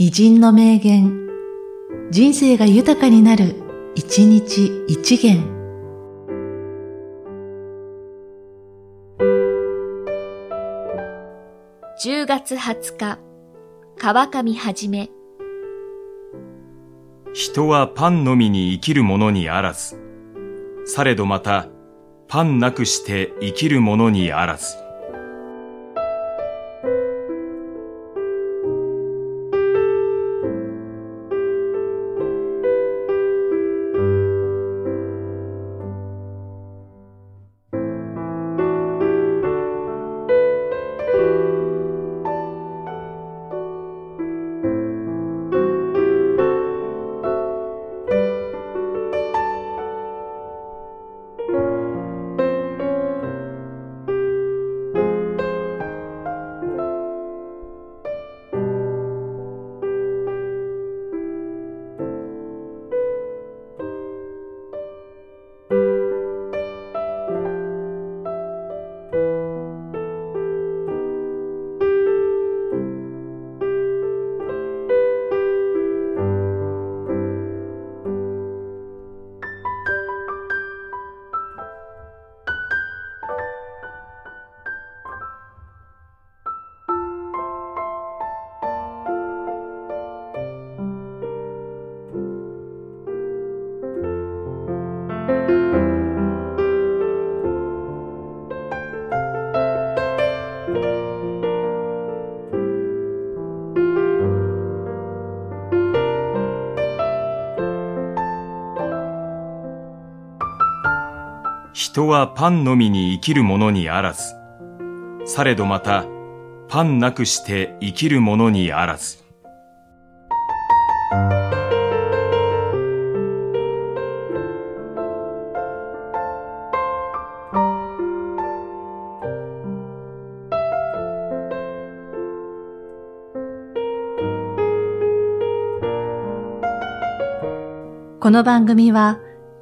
偉人の名言、人生が豊かになる、一日一元。10月20日、川上はじめ。人はパンのみに生きるものにあらず。されどまた、パンなくして生きるものにあらず。人はパンのみに生きるものにあらず。されどまた、パンなくして生きるものにあらず。この番組は、